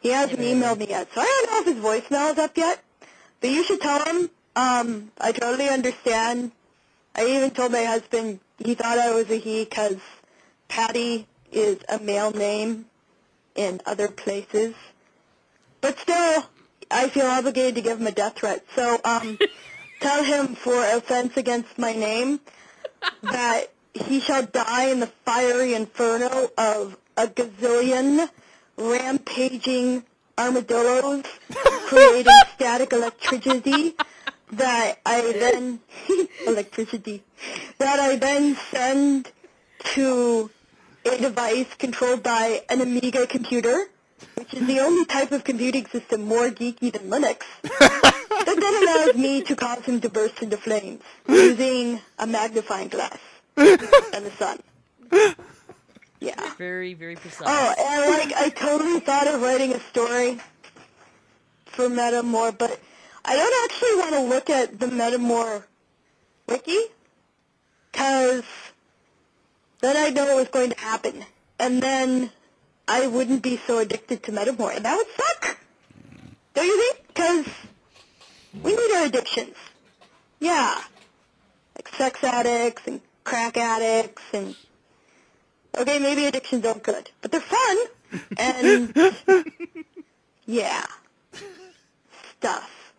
He hasn't emailed me yet, so I don't know if his voicemail is up yet. But you should tell him. Um, I totally understand. I even told my husband he thought I was a he because Patty is a male name in other places. But still, I feel obligated to give him a death threat. So um, [LAUGHS] tell him for offense against my name that he shall die in the fiery inferno of a gazillion rampaging armadillos [LAUGHS] creating static electricity that I then [LAUGHS] electricity that I then send to a device controlled by an Amiga computer, which is the only type of computing system more geeky than Linux, [LAUGHS] that then allows me to cause him to burst into flames using a magnifying glass and the sun. Yeah. Very, very precise. Oh, and like I totally thought of writing a story for Metamor, but I don't actually want to look at the Metamor wiki because then I know what's going to happen, and then I wouldn't be so addicted to Metamor, and that would suck. Don't you think? Because we need our addictions. Yeah, like sex addicts and crack addicts and Okay, maybe addictions aren't good, but they're fun. And [LAUGHS] yeah, stuff.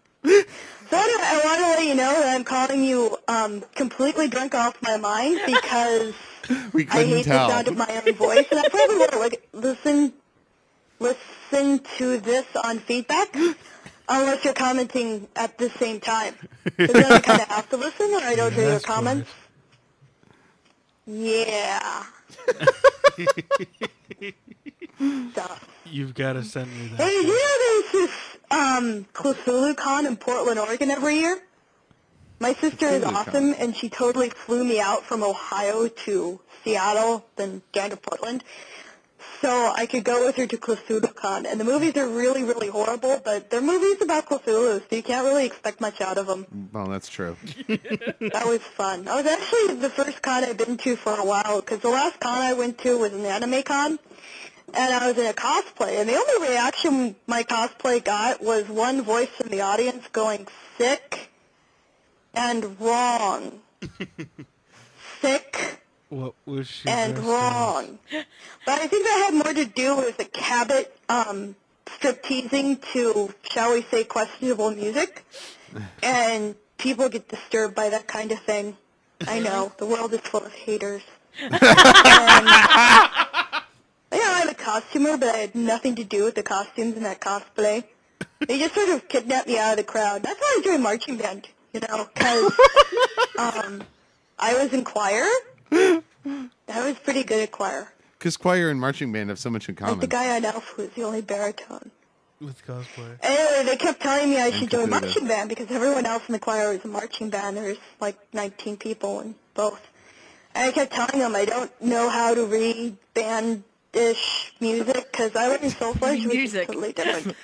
So anyway, I want to let you know that I'm calling you um, completely drunk off my mind because [LAUGHS] We I hate tell. the sound of my own voice, and I probably want to like, listen listen to this on feedback. Unless you're commenting at the same time. Because then I kind of have to listen or I don't hear your comments. Yeah. [LAUGHS] Stuff. You've got to send me Hey, that. you know there's this um, Cthulhu Con in Portland, Oregon every year? My sister is awesome, and she totally flew me out from Ohio to Seattle, then down to Portland, so I could go with her to Cthulhu Con. And the movies are really, really horrible, but they're movies about Cthulhu, so you can't really expect much out of them. Well, that's true. [LAUGHS] That was fun. I was actually the first con I've been to for a while because the last con I went to was an anime con, and I was in a cosplay. And the only reaction my cosplay got was one voice from the audience going sick and wrong, [LAUGHS] sick What was she? and wrong. But I think that had more to do with the Cabot um, strip teasing to, shall we say, questionable music. [LAUGHS] And people get disturbed by that kind of thing. I know, the world is full of haters. and, [LAUGHS] yeah, I'm a costumer, but I had nothing to do with the costumes and that cosplay. They just sort of kidnapped me out of the crowd. That's why I joined marching band, you know, because [LAUGHS] um, I was in choir. I was pretty good at choir. Because choir and marching band have so much in common. Like the guy on Elf who was the only baritone. with cosplay? Anyway, they kept telling me I should join marching band because everyone else in the choir was a marching band. There's like 19 people in both. And I kept telling them I don't know how to read band-ish music because I learned solfege, [LAUGHS] which is Music. totally different.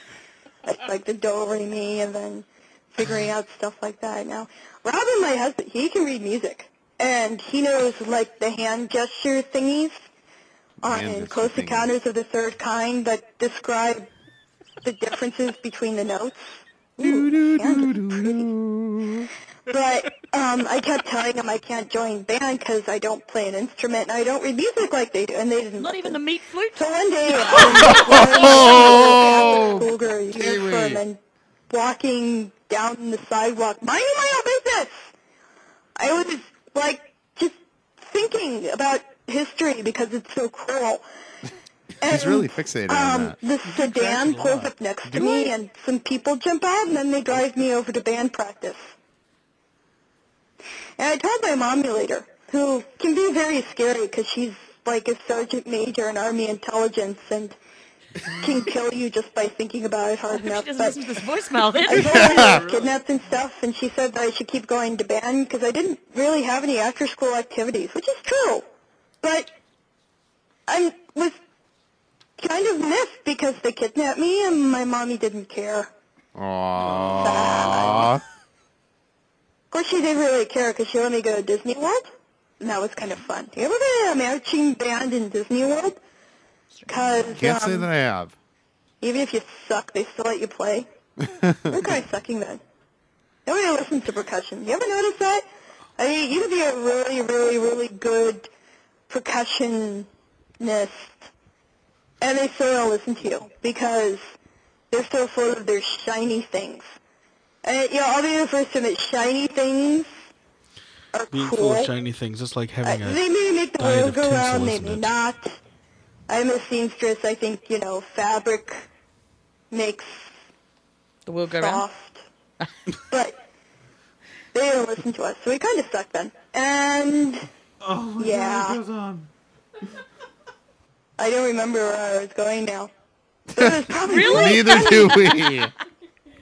it's like the do, re, mi, and then figuring out stuff like that. Now, Robin, my husband, he can read music. And he knows like the hand gesture thingies on Hand in gesture Close thingies. Encounters of the Third Kind that describe the differences between the notes. Ooh, hand is pretty. But um, I kept telling him I can't join band because I don't play an instrument and I don't read music like they do, and they didn't. Not even the meat flute. So one day, [LAUGHS] I was schoolgirl uniform Kiwi. and walking down the sidewalk, minding my own business. I was like just thinking about history because it's so cool. He's really fixated on um, that. the sedan pulls up next to me, and some people jump out, and then they drive me over to band practice. And I told my mom later, who can be very scary because she's like a sergeant major in Army intelligence and can kill you just by thinking about it hard [LAUGHS] enough. She doesn't But listen to this voicemail I then. told her I was kidnapped and stuff, and she said that I should keep going to band because I didn't really have any after-school activities, which is true. But I was kind of missed because they kidnapped me and my mommy didn't care. Aww. Of course, she didn't really care because she let me go to Disney World, and that was kind of fun. You ever been in a marching band in Disney World? Cause, Can't say um, that I have. Even if you suck, they still let you play. We're kind of sucking then. Nobody listens to percussion. You ever notice that? I mean, you could be a really, really, really good percussionist, and they still don't listen to you because they're so full of their shiny things. And, you know, I'll be the first to admit shiny things are Being cool. full of shiny things, it's like Uh, having a. they may make the diet world of go tinsel, round, isn't maybe it? not. I'm a seamstress. I think, you know, fabric makes The world go round. soft. [LAUGHS] but they don't listen to us, so we kind of suck then. And Oh, yeah, on. I don't remember where I was going now. [LAUGHS] But it was probably Neither do we. [LAUGHS]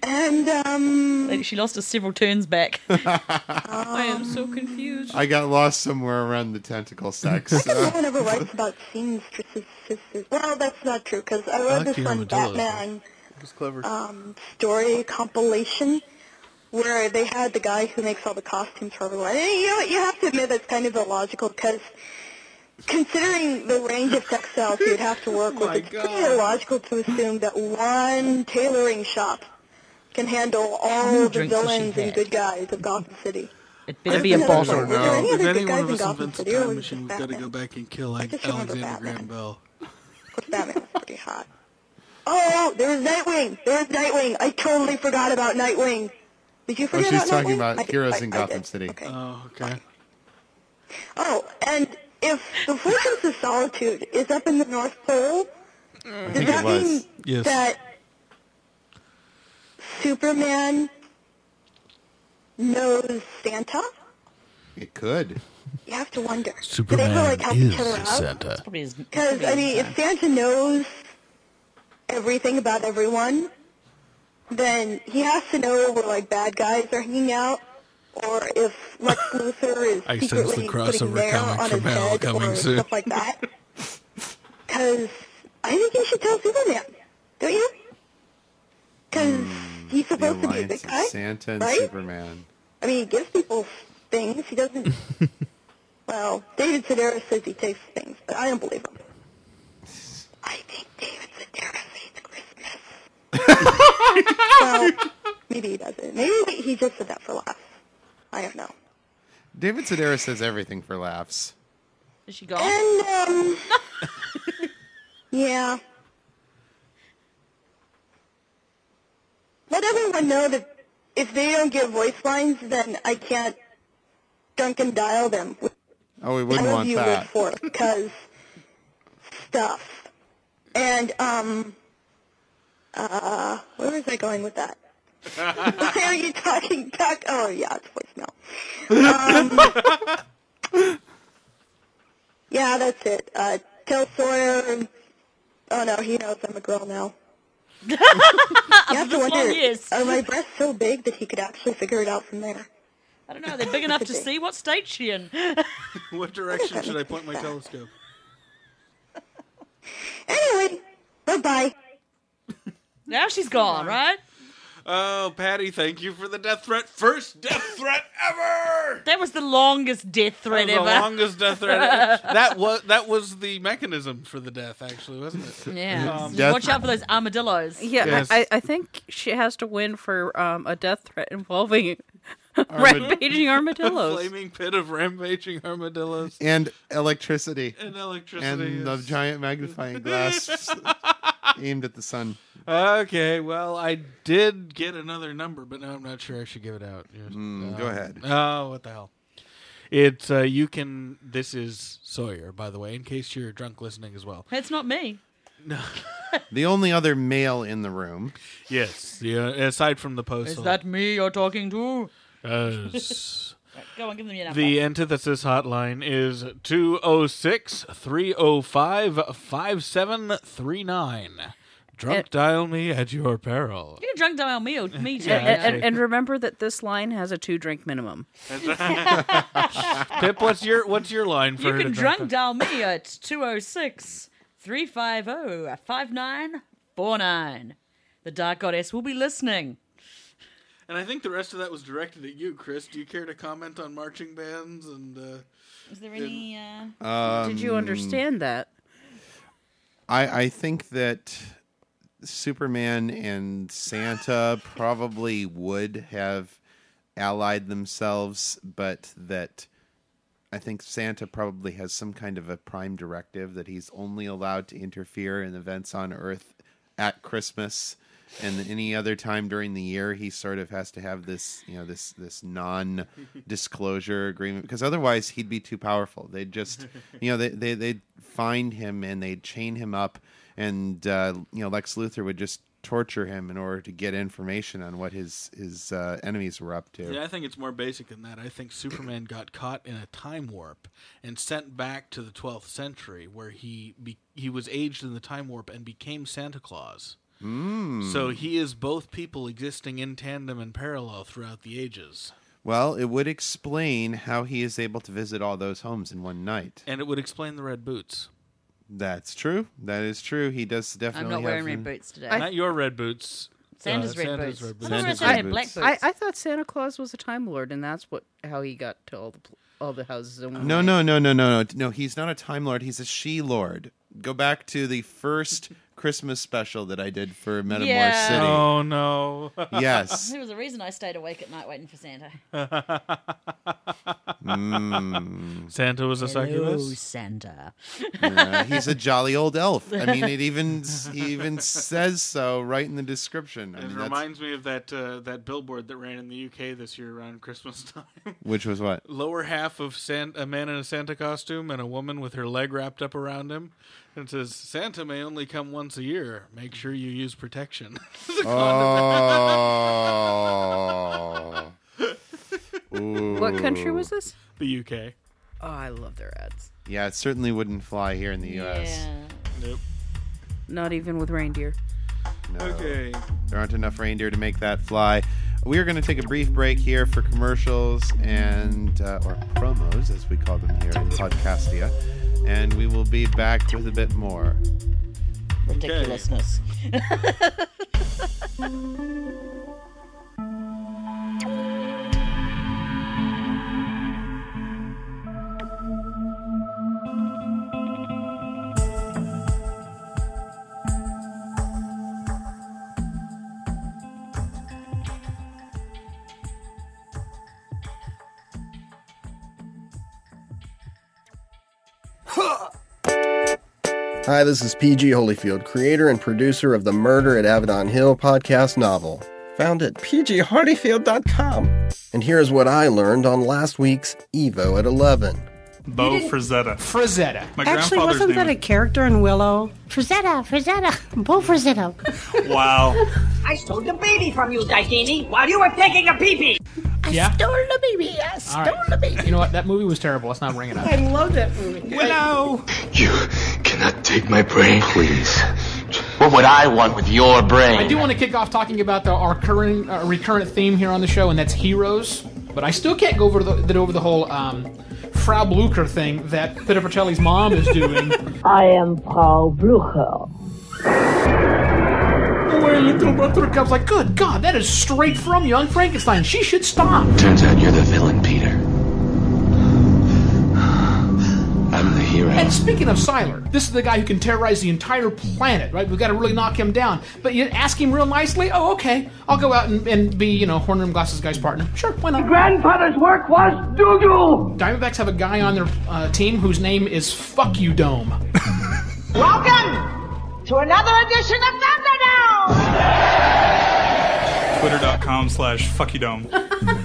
And um, Like, She lost us several turns back. [LAUGHS] I am so confused. I got lost somewhere around the tentacle sex. no so- one ever writes about seamstresses. sisters. Well, that's not true because I I read like this one Batman clever. um, story compilation where they had the guy who makes all the costumes for everyone. And you know what? You have to admit that's kind of illogical because considering the range of textiles you'd have to work with, [LAUGHS] my it's pretty illogical to assume that one tailoring shop can handle all the drinks has villains and good guys of Gotham City. It better be a don't bottle. know. Was there if other any one of us Gotham invents a City, or time machine, we've got to go back and kill I like just remember Alexander Batman. Graham Bell. Because Batman was pretty hot. Oh, there was Nightwing. There was Nightwing. I totally forgot about Nightwing. Did you Oh, forget she's about talking Nightwing? about I did- heroes I- in I Gotham did. City. Okay. Oh, okay. Oh, and if the Fortress of Solitude is up in the North Pole, does that mean Yes. that Superman knows Santa? It could. You have to wonder. Do they ever, like, help each other? Santa. Because, I mean, if Santa knows everything about everyone, then he has to know where, like, bad guys are hanging out, or if Lex [LAUGHS] Luthor is I sense the secretly putting crossover mail comic on from his hell head coming or soon. stuff like that. Because I think you should tell Superman, don't you? Because he's The supposed to be a alliance of Santa and right? Superman. I mean, he gives people things. He doesn't. [LAUGHS] well, David Sedaris says he takes things, but I don't believe him. I think David Sedaris hates Christmas. [LAUGHS] well, maybe he doesn't. Maybe he just said that for laughs. I don't know. David Sedaris says everything for laughs. Is she gone? And um, [LAUGHS] yeah. Let everyone know that if they don't get voice lines, then I can't drunken dial them. Oh, we wouldn't want you that. for because stuff. And um, uh, where was I going with that? [LAUGHS] Why are you talking? Talk. Oh yeah, it's voicemail. Um, [LAUGHS] yeah, that's it. Uh, tell Sawyer. Oh no, he knows I'm a girl now. You [LAUGHS] have to wonder, long, yes. are my breasts so big that he could actually figure it out from there? I don't know. They're big enough to [LAUGHS] see. What state's she in? [LAUGHS] What direction should I point my telescope? Anyway, bye bye. Now she's gone, right? Oh, Patty, thank you for the death threat. First death threat ever. That was the longest death threat That was ever. the longest death threat. ever. [LAUGHS] that was that was the mechanism for the death, actually, wasn't it? yeah. Um, Watch out for those armadillos. Yeah, Yes. I, I think she has to win for um, a death threat involving Armad- rampaging A armadillos. flaming pit of rampaging armadillos and electricity. and electricity. And the giant magnifying glass [LAUGHS] aimed at the sun. Okay, well, I did get another number, but now I'm not sure I should give it out. Yes. Mm, go Um, ahead. Oh, what the hell? It's uh, you can. This is Sawyer, by the way, in case you're drunk listening as well. It's not me. No. [LAUGHS] The only other male in the room. Yes, yeah. Aside from the post, Is that me you're talking to? [LAUGHS] Yes. Go on, give them your number. The antithesis hotline is 206 305 5739. Drunk And- dial me at your peril. you can drunk dial me, or me too. Yeah, And, and, and remember that this line has a two drink minimum. [LAUGHS] Pip, what's your what's your line for You her can to drunk dial me at 206 350 5949. The Dark Goddess will be listening. And I think the rest of that was directed at you, Chris. Do you care to comment on marching bands and uh, Is there any. Uh... Um, Did you understand that? I, I think that Superman and Santa probably would have allied themselves, but that I think Santa probably has some kind of a prime directive that he's only allowed to interfere in events on Earth at Christmas. And any other time during the year, he sort of has to have this, you know, this this non-disclosure agreement because otherwise he'd be too powerful. They'd just, you know, they they they'd find him and they'd chain him up, and uh, you know, Lex Luthor would just torture him in order to get information on what his his uh, enemies were up to. Yeah, I think it's more basic than that. I think Superman [CLEARS THROAT] got caught in a time warp and sent back to the 12th century, where he be- he was aged in the time warp and became Santa Claus. Mm. So he is both people existing in tandem and parallel throughout the ages. Well, it would explain how he is able to visit all those homes in one night. And it would explain the red boots. That's true. That is true. He does definitely. I'm not wearing have red boots today. Not your red boots. Santa's uh, red Santa's boots. red I boots. Santa's Santa red had black boots. boots. I, I thought Santa Claus was a Time Lord, and that's what how he got to all the pl- all the houses. In one No, night. no, no, no, no, no. No, he's not a Time Lord. He's a She Lord. Go back to the first [LAUGHS] Christmas special that I did for Metamor Yeah. City. Oh no! [LAUGHS] Yes. [LAUGHS] There was a reason I stayed awake at night waiting for Santa. [LAUGHS] Santa was a succubus. Santa. Uh, he's a jolly old elf. I mean, it even he even says so right in the description. I It mean, that's- reminds me of that uh, that billboard that ran in the UK this year around Christmas time. which was what? Lower half of San- a man in a Santa costume and a woman with her leg wrapped up around him. And it says, Santa may only come once a year. Make sure you use protection. [LAUGHS] Oh. What country was this? the UK. Oh, I love their ads. Yeah, it certainly wouldn't fly here in the U.S. Yeah. Nope. Not even with reindeer. No. Okay. There aren't enough reindeer to make that fly. We are going to take a brief break here for commercials and uh, or promos, as we call them here in Podcastia, and we will be back with a bit more. Ridiculousness. [LAUGHS] Hi, this is PG Holyfield, creator and producer of the Murder at Avedon Hill podcast novel, found at pgholyfield.com. And here's what I learned on last week's Evo at 11. Bo Frazetta. Frazetta. My Actually, grandfather's wasn't that a character in Willow? Frazetta, Frazetta, Bo Frazetta. [LAUGHS] wow. I stole the baby from you, Daikini, while you were taking a pee-pee. Yeah. Stole the baby, I stole All right. the baby. You know what? That movie was terrible. Let's not bring it up. I love that movie. Willow. You cannot take my brain, please. What would I want with your brain? I do want to kick off talking about the, our current, uh, recurrent theme here on the show, and that's heroes. But I still can't go over the, that over the whole um, Frau Blucher thing that Peter Petrelli's mom is doing. [LAUGHS] I am Paul Blucher. Where little brother comes like, good God, that is straight from Young Frankenstein. She should stop. Turns out you're the villain, Peter. And speaking of Sylar, this is the guy who can terrorize the entire planet, right? We've got to really knock him down. But you ask him real nicely, oh, okay, I'll go out and, and be, you know, Horn Rim Glasses guy's partner. Sure, why not? The Grandfather's work was doo-doo. Diamondbacks have a guy on their uh, team whose name is Fuck You Dome. [LAUGHS] Welcome to another edition of Thunderdome. Twitter.com slash fuckydome. [LAUGHS]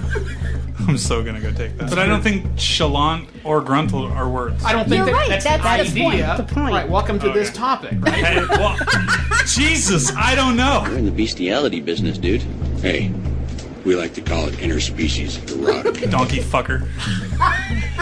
[LAUGHS] I'm so gonna go take that. But I don't think chalant or gruntle are words. I don't think You're that right, that's, that's the the point, idea. the point. Right, welcome to this Okay. topic, right? Hey, [LAUGHS] well, Jesus, I don't know. We're in the bestiality business, dude. Hey, we like to call it interspecies erotic. [LAUGHS] Donkey fucker.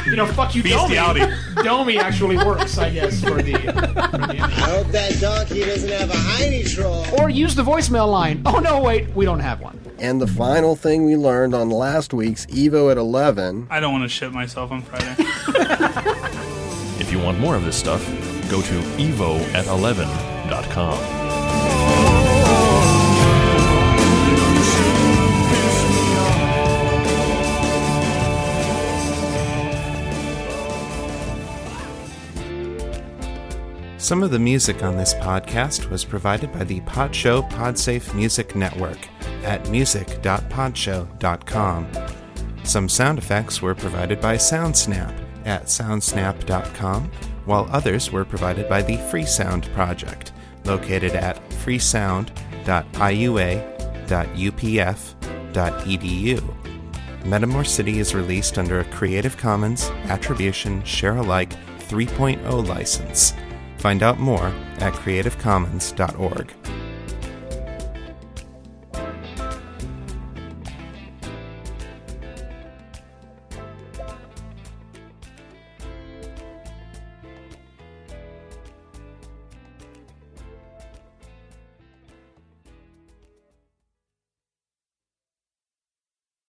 you know, fuck you, Bestiality. Domi. Domi actually works, I guess, for the. For the hope that donkey doesn't have a hiney troll. or use the voicemail line. Oh no, wait, we don't have one. And the final thing we learned on last week's Evo at 11 I don't want to shit myself on Friday. [LAUGHS] If you want more of this stuff, go to evo at 11.com. Some of the music on this podcast was provided by the Pod Show Podsafe Music Network at music.podshow.com. Some sound effects were provided by SoundSnap at soundsnap.com, while others were provided by the Freesound Project, located at freesound.iua.upf.edu. Metamor City is released under a Creative Commons Attribution Share Alike 3.0 license. Find out more at creativecommons.org.